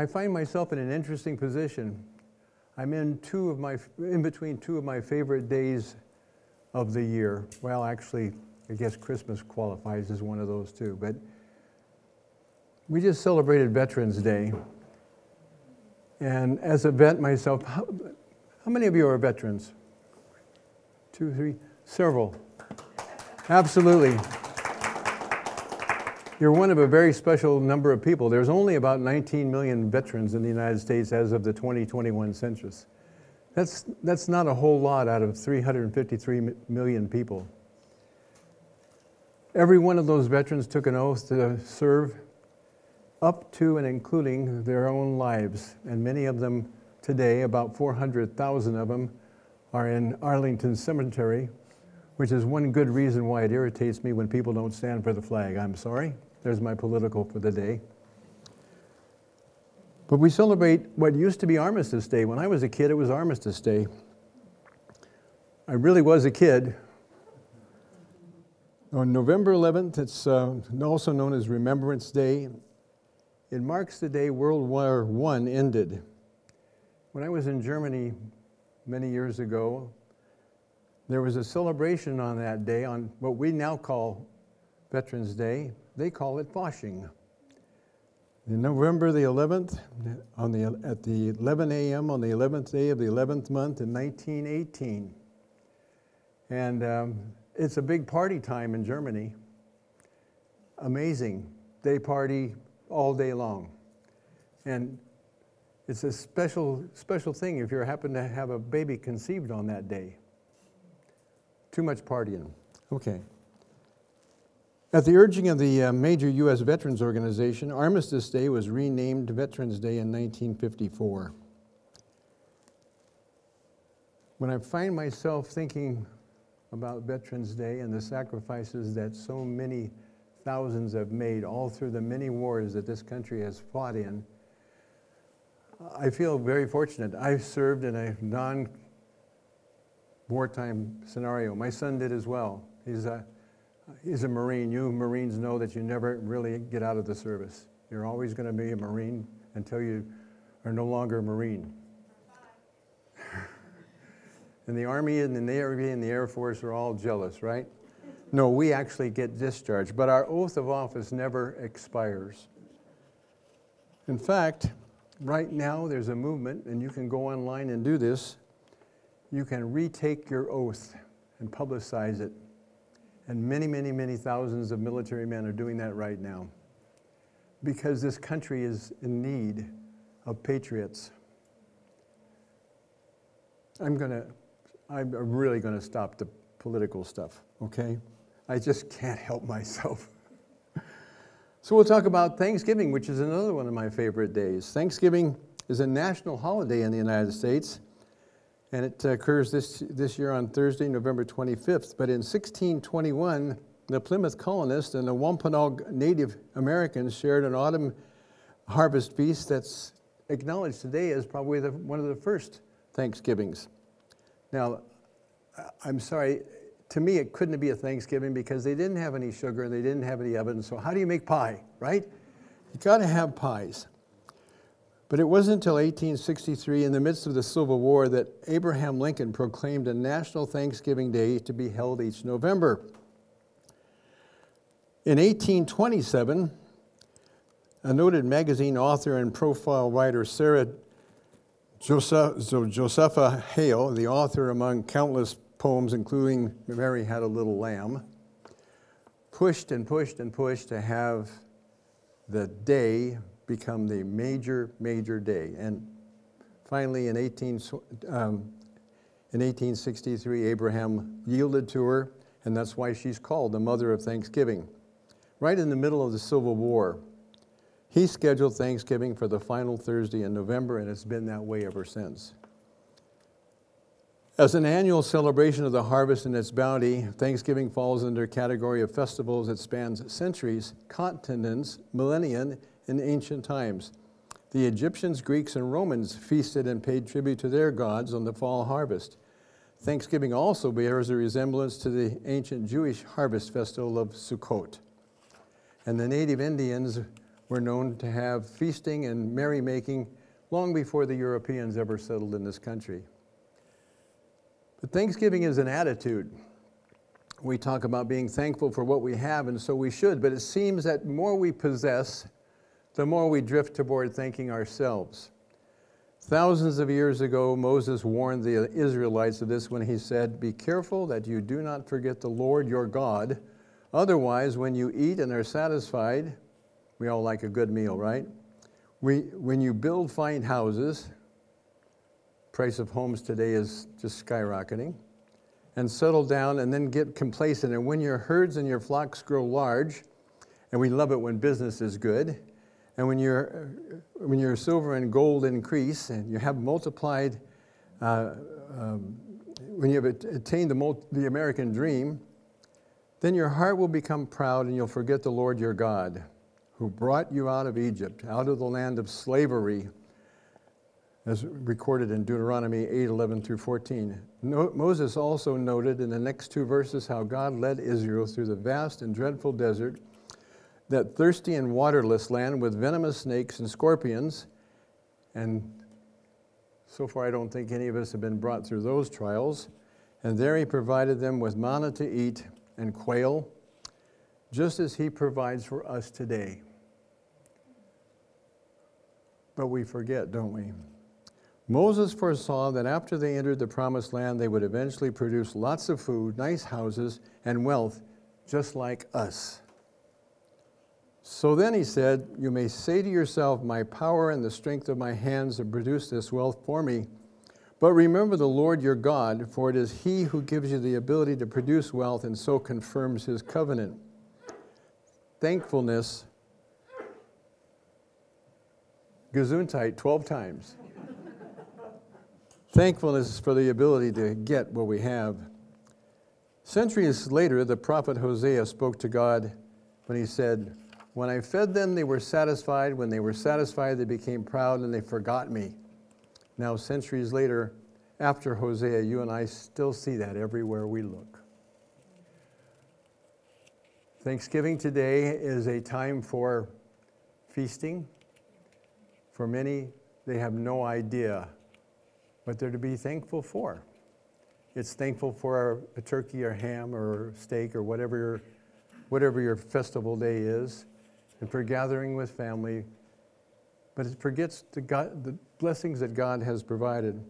I find myself in an interesting position. I'm in two of my in between two of my favorite days of the year. Well, actually, I guess Christmas qualifies as one of those too. But we just celebrated Veterans Day. And as a vet myself, how, how many of you are veterans? Two, three, several. Absolutely. You're one of a very special number of people. There's only about 19 million veterans in the United States as of the 2021 census. That's, that's not a whole lot out of 353 million people. Every one of those veterans took an oath to serve up to and including their own lives. And many of them today, about 400,000 of them, are in Arlington Cemetery, which is one good reason why it irritates me when people don't stand for the flag. I'm sorry. There's my political for the day. But we celebrate what used to be Armistice Day. When I was a kid, it was Armistice Day. I really was a kid. On November 11th, it's uh, also known as Remembrance Day. It marks the day World War I ended. When I was in Germany many years ago, there was a celebration on that day, on what we now call Veterans Day. They call it Fasching. In November the 11th, on the, at the 11 a.m. on the 11th day of the 11th month in 1918. And um, it's a big party time in Germany. Amazing. They party all day long. And it's a special, special thing if you happen to have a baby conceived on that day. Too much partying. Okay. At the urging of the uh, major U.S. Veterans Organization, Armistice Day was renamed Veterans Day in 1954. When I find myself thinking about Veterans Day and the sacrifices that so many thousands have made all through the many wars that this country has fought in, I feel very fortunate. I've served in a non wartime scenario. My son did as well. He's a He's a Marine. You Marines know that you never really get out of the service. You're always going to be a Marine until you are no longer a Marine. and the Army and the Navy and the Air Force are all jealous, right? No, we actually get discharged, but our oath of office never expires. In fact, right now there's a movement, and you can go online and do this. You can retake your oath and publicize it. And many, many, many thousands of military men are doing that right now because this country is in need of patriots. I'm going to, I'm really going to stop the political stuff, okay? I just can't help myself. so we'll talk about Thanksgiving, which is another one of my favorite days. Thanksgiving is a national holiday in the United States and it uh, occurs this, this year on Thursday, November 25th. But in 1621, the Plymouth colonists and the Wampanoag Native Americans shared an autumn harvest feast that's acknowledged today as probably the, one of the first Thanksgivings. Now, I'm sorry, to me, it couldn't be a Thanksgiving because they didn't have any sugar and they didn't have any ovens. So, how do you make pie, right? You got to have pies. But it wasn't until 1863, in the midst of the Civil War, that Abraham Lincoln proclaimed a national Thanksgiving Day to be held each November. In 1827, a noted magazine author and profile writer, Sarah Josepha Hale, the author among countless poems, including Mary Had a Little Lamb, pushed and pushed and pushed to have the day become the major, major day. And finally, in, 18, um, in 1863, Abraham yielded to her, and that's why she's called the mother of Thanksgiving. Right in the middle of the Civil War, he scheduled Thanksgiving for the final Thursday in November, and it's been that way ever since. As an annual celebration of the harvest and its bounty, Thanksgiving falls under a category of festivals that spans centuries, continents, millennia, in ancient times. The Egyptians, Greeks, and Romans feasted and paid tribute to their gods on the fall harvest. Thanksgiving also bears a resemblance to the ancient Jewish harvest festival of Sukkot. And the native Indians were known to have feasting and merrymaking long before the Europeans ever settled in this country. But Thanksgiving is an attitude. We talk about being thankful for what we have, and so we should, but it seems that more we possess, the more we drift toward thanking ourselves. Thousands of years ago, Moses warned the Israelites of this when he said, Be careful that you do not forget the Lord your God. Otherwise, when you eat and are satisfied, we all like a good meal, right? We, when you build fine houses, price of homes today is just skyrocketing, and settle down and then get complacent. And when your herds and your flocks grow large, and we love it when business is good, and when your, when your silver and gold increase and you have multiplied, uh, um, when you have attained the, the American dream, then your heart will become proud and you'll forget the Lord your God, who brought you out of Egypt, out of the land of slavery, as recorded in Deuteronomy 8 11 through 14. No, Moses also noted in the next two verses how God led Israel through the vast and dreadful desert, that thirsty and waterless land with venomous snakes and scorpions. And so far, I don't think any of us have been brought through those trials. And there he provided them with manna to eat and quail, just as He provides for us today. But we forget, don't we? Moses foresaw that after they entered the promised land, they would eventually produce lots of food, nice houses, and wealth, just like us. So then he said, You may say to yourself, My power and the strength of my hands have produced this wealth for me. But remember the Lord your God, for it is He who gives you the ability to produce wealth and so confirms His covenant. Thankfulness, Gesundheit 12 times. Thankfulness for the ability to get what we have. Centuries later, the prophet Hosea spoke to God when he said, When I fed them, they were satisfied. When they were satisfied, they became proud and they forgot me. Now, centuries later, after Hosea, you and I still see that everywhere we look. Thanksgiving today is a time for feasting. For many, they have no idea what they're to be thankful for. It's thankful for a turkey or ham or steak or whatever your, whatever your festival day is, and for gathering with family. But it forgets the, God, the blessings that God has provided.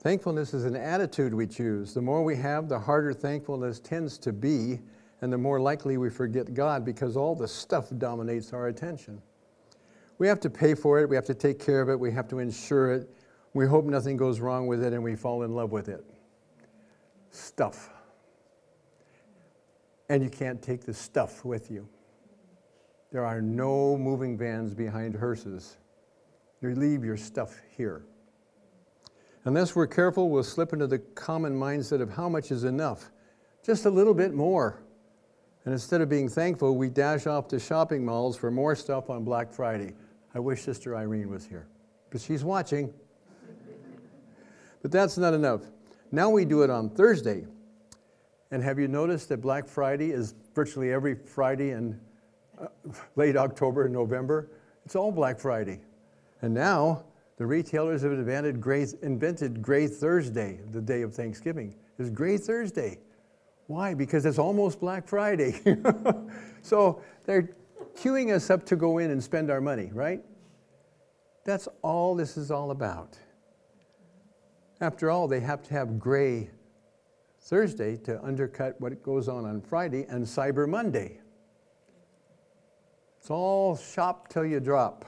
Thankfulness is an attitude we choose. The more we have, the harder thankfulness tends to be, and the more likely we forget God because all the stuff dominates our attention. We have to pay for it, we have to take care of it, we have to insure it. We hope nothing goes wrong with it and we fall in love with it. Stuff. And you can't take the stuff with you. There are no moving vans behind hearses. You leave your stuff here. Unless we're careful, we'll slip into the common mindset of how much is enough, just a little bit more. And instead of being thankful, we dash off to shopping malls for more stuff on Black Friday. I wish Sister Irene was here, but she's watching. but that's not enough. Now we do it on Thursday. And have you noticed that Black Friday is virtually every Friday uh, late October and November? It's all Black Friday. And now the retailers have invented Gray, invented Gray Thursday, the day of Thanksgiving. It's Gray Thursday. Why? Because it's almost Black Friday. so they're queuing us up to go in and spend our money, right? That's all this is all about. After all, they have to have Gray Thursday to undercut what goes on on Friday and Cyber Monday. It's all shop till you drop.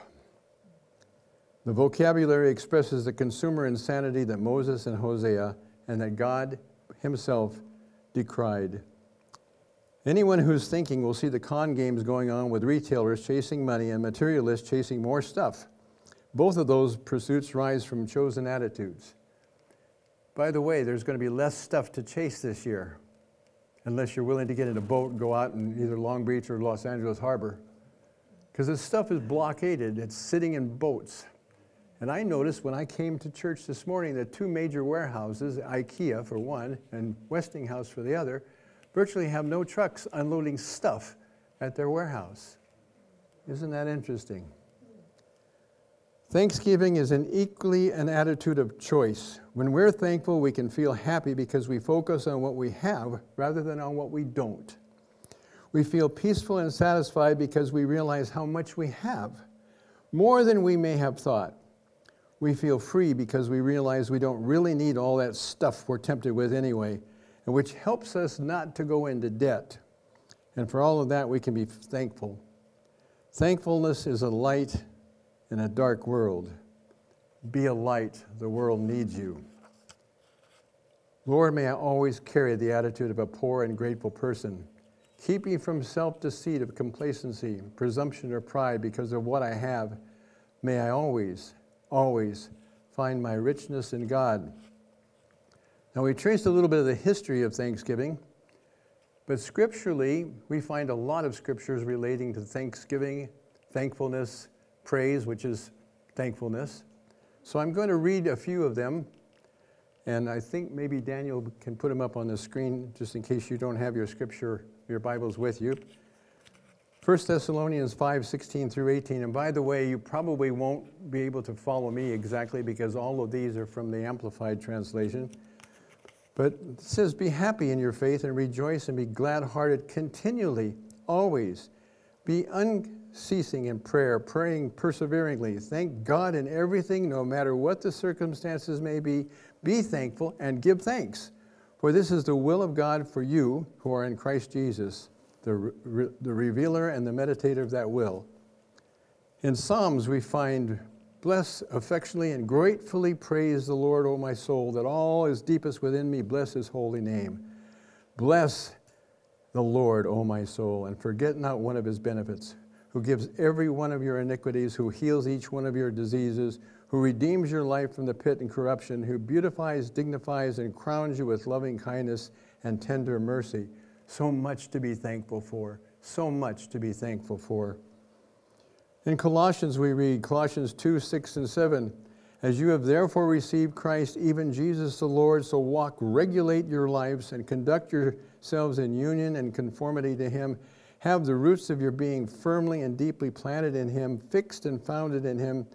The vocabulary expresses the consumer insanity that Moses and Hosea and that God himself decried. Anyone who's thinking will see the con games going on with retailers chasing money and materialists chasing more stuff. Both of those pursuits rise from chosen attitudes. By the way, there's going to be less stuff to chase this year, unless you're willing to get in a boat and go out in either Long Beach or Los Angeles Harbor. Because this stuff is blockaded, it's sitting in boats. And I noticed when I came to church this morning that two major warehouses, IKEA for one and Westinghouse for the other, virtually have no trucks unloading stuff at their warehouse. Isn't that interesting? Thanksgiving is an equally an attitude of choice. When we're thankful, we can feel happy because we focus on what we have rather than on what we don't. We feel peaceful and satisfied because we realize how much we have, more than we may have thought. We feel free because we realize we don't really need all that stuff we're tempted with anyway, and which helps us not to go into debt. And for all of that, we can be thankful. Thankfulness is a light in a dark world. Be a light, the world needs you. Lord, may I always carry the attitude of a poor and grateful person. Keep me from self deceit of complacency, presumption, or pride because of what I have. May I always, always find my richness in God. Now, we traced a little bit of the history of Thanksgiving, but scripturally, we find a lot of scriptures relating to Thanksgiving, thankfulness, praise, which is thankfulness. So I'm going to read a few of them, and I think maybe Daniel can put them up on the screen just in case you don't have your scripture, your Bibles with you. 1 Thessalonians 5 16 through 18. And by the way, you probably won't be able to follow me exactly because all of these are from the Amplified translation. But it says, Be happy in your faith and rejoice and be glad hearted continually, always. Be unceasing in prayer, praying perseveringly. Thank God in everything, no matter what the circumstances may be. Be thankful and give thanks. For this is the will of God for you who are in Christ Jesus, the, re- the revealer and the meditator of that will. In Psalms, we find, Bless affectionately and gratefully praise the Lord, O my soul, that all is deepest within me bless his holy name. Bless the Lord, O my soul, and forget not one of his benefits who gives every one of your iniquities, who heals each one of your diseases, who redeems your life from the pit and corruption, who beautifies, dignifies, and crowns you with loving kindness and tender mercy. So much to be thankful for. So much to be thankful for. In Colossians, we read Colossians 2 6 and 7. As you have therefore received Christ, even Jesus the Lord, so walk, regulate your lives, and conduct yourselves in union and conformity to Him have the roots of your being firmly and deeply planted in Him, fixed and founded in Him,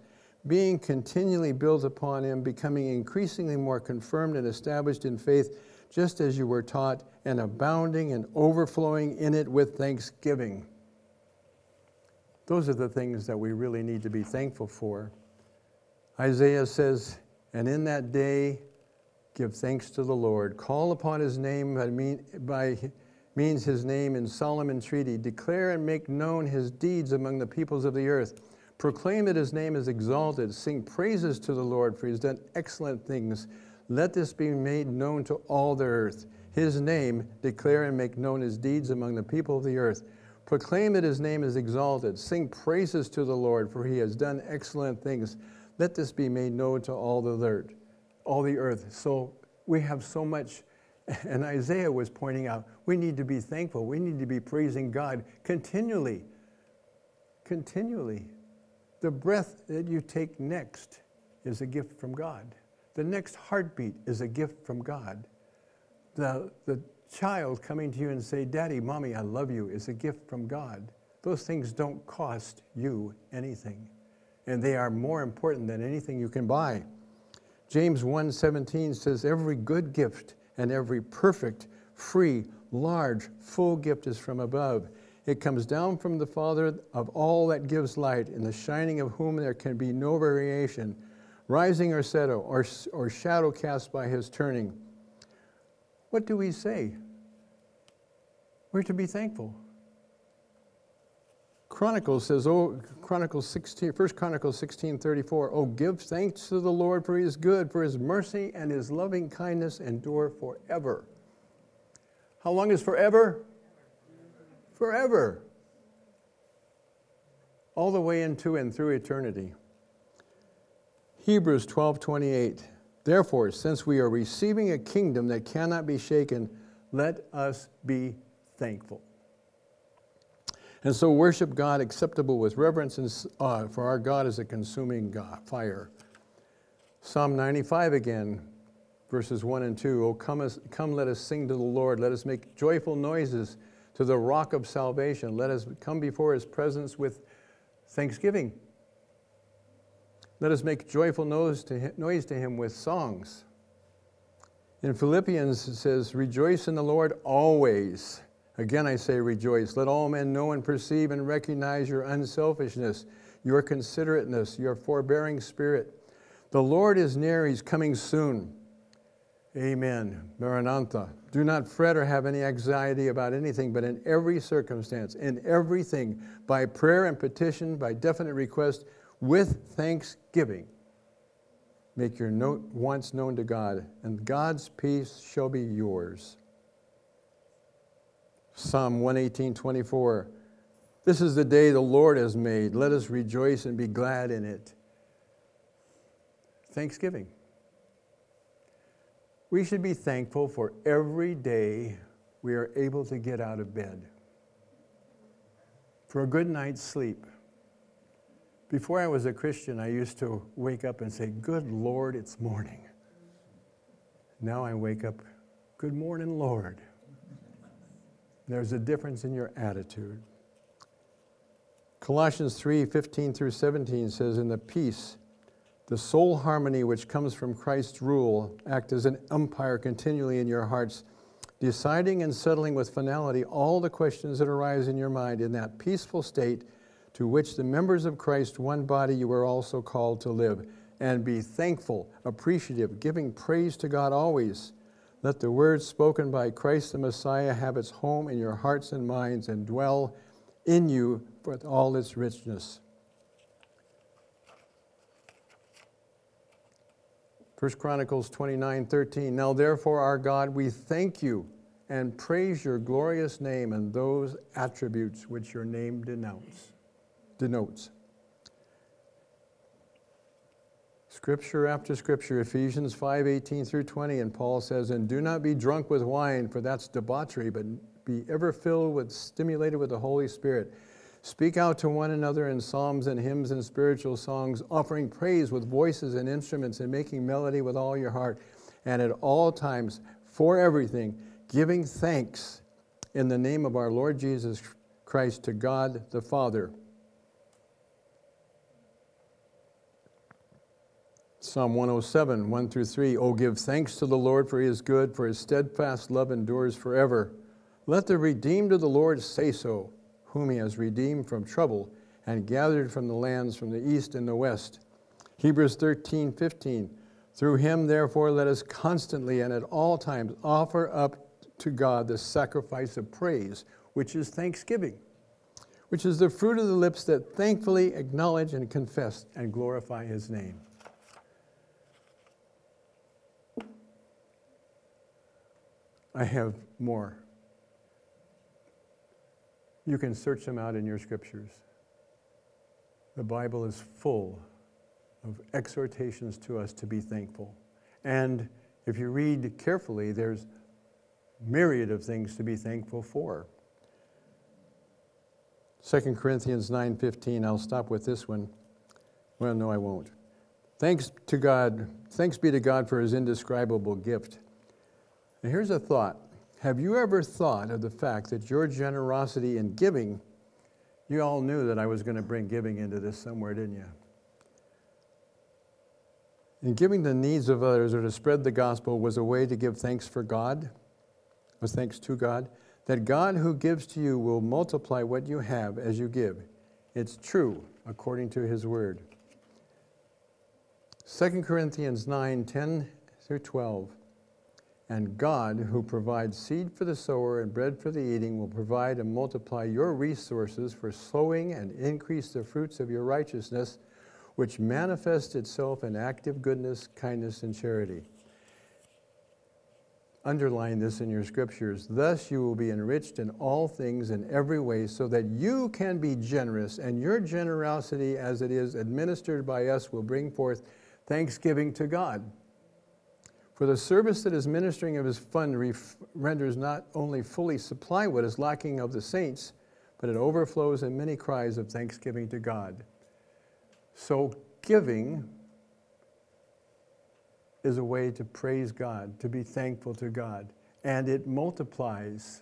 being continually built upon Him, becoming increasingly more confirmed and established in faith, just as you were taught, and abounding and overflowing in it with thanksgiving. Those are the things that we really need to be thankful for. Isaiah says, And in that day, give thanks to the Lord. Call upon his name by means his name in solemn entreaty. Declare and make known his deeds among the peoples of the earth. Proclaim that his name is exalted. Sing praises to the Lord, for he has done excellent things. Let this be made known to all the earth. His name, declare and make known his deeds among the people of the earth. Proclaim that his name is exalted. Sing praises to the Lord, for he has done excellent things. Let this be made known to all the earth. All the earth. So we have so much and Isaiah was pointing out we need to be thankful. We need to be praising God continually. Continually. The breath that you take next is a gift from God. The next heartbeat is a gift from God. The, the child coming to you and say, Daddy, Mommy, I love you, is a gift from God. Those things don't cost you anything. And they are more important than anything you can buy. James 1:17 says, Every good gift and every perfect, free, large, full gift is from above. It comes down from the Father of all that gives light, in the shining of whom there can be no variation, rising or settle, or, or shadow cast by his turning. What do we say? We're to be thankful. Chronicles says, oh, Chronicles 16, 1 Chronicles 16, 34, oh, give thanks to the Lord for his good, for his mercy and his loving kindness endure forever. How long is forever? Forever. All the way into and through eternity. Hebrews 12, 28. Therefore, since we are receiving a kingdom that cannot be shaken, let us be thankful. And so worship God acceptable with reverence and awe, uh, for our God is a consuming God, fire. Psalm 95 again, verses 1 and 2. Oh, come, come, let us sing to the Lord. Let us make joyful noises to the rock of salvation. Let us come before his presence with thanksgiving. Let us make joyful noise to, him, noise to him with songs. In Philippians, it says, Rejoice in the Lord always. Again, I say rejoice. Let all men know and perceive and recognize your unselfishness, your considerateness, your forbearing spirit. The Lord is near, he's coming soon. Amen. Maranatha. Do not fret or have any anxiety about anything, but in every circumstance, in everything, by prayer and petition, by definite request, with thanksgiving, make your wants known to God, and God's peace shall be yours. Psalm 118, 24. This is the day the Lord has made. Let us rejoice and be glad in it. Thanksgiving. We should be thankful for every day we are able to get out of bed, for a good night's sleep. Before I was a Christian, I used to wake up and say, Good Lord, it's morning. Now I wake up, Good morning, Lord. There's a difference in your attitude. Colossians 3 15 through 17 says, In the peace the soul harmony which comes from Christ's rule act as an umpire continually in your hearts, deciding and settling with finality all the questions that arise in your mind in that peaceful state to which the members of Christ, one body, you are also called to live. And be thankful, appreciative, giving praise to God always. Let the words spoken by Christ the Messiah have its home in your hearts and minds and dwell in you with all its richness. 1 Chronicles 29 13. Now, therefore, our God, we thank you and praise your glorious name and those attributes which your name denounce, denotes. Scripture after scripture, Ephesians 5 18 through 20, and Paul says, And do not be drunk with wine, for that's debauchery, but be ever filled with, stimulated with the Holy Spirit Speak out to one another in psalms and hymns and spiritual songs, offering praise with voices and instruments and making melody with all your heart. And at all times, for everything, giving thanks in the name of our Lord Jesus Christ to God the Father. Psalm 107, 1 through 3. Oh, give thanks to the Lord for he is good, for his steadfast love endures forever. Let the redeemed of the Lord say so whom he has redeemed from trouble and gathered from the lands from the east and the west. Hebrews 13, 15. Through him, therefore, let us constantly and at all times offer up to God the sacrifice of praise, which is thanksgiving, which is the fruit of the lips that thankfully acknowledge and confess and glorify his name. I have more. You can search them out in your scriptures. The Bible is full of exhortations to us to be thankful. And if you read carefully, there's myriad of things to be thankful for. 2 Corinthians 9:15, I'll stop with this one. Well, no, I won't. Thanks to God, thanks be to God for his indescribable gift. Now here's a thought. Have you ever thought of the fact that your generosity in giving, you all knew that I was going to bring giving into this somewhere, didn't you? In giving the needs of others or to spread the gospel was a way to give thanks for God, was thanks to God, that God who gives to you will multiply what you have as you give. It's true according to his word. 2 Corinthians 9 10 through 12. And God, who provides seed for the sower and bread for the eating, will provide and multiply your resources for sowing and increase the fruits of your righteousness, which manifests itself in active goodness, kindness, and charity. Underline this in your scriptures. Thus you will be enriched in all things in every way, so that you can be generous, and your generosity, as it is administered by us, will bring forth thanksgiving to God. For the service that is ministering of his fund ref- renders not only fully supply what is lacking of the saints, but it overflows in many cries of thanksgiving to God. So, giving is a way to praise God, to be thankful to God, and it multiplies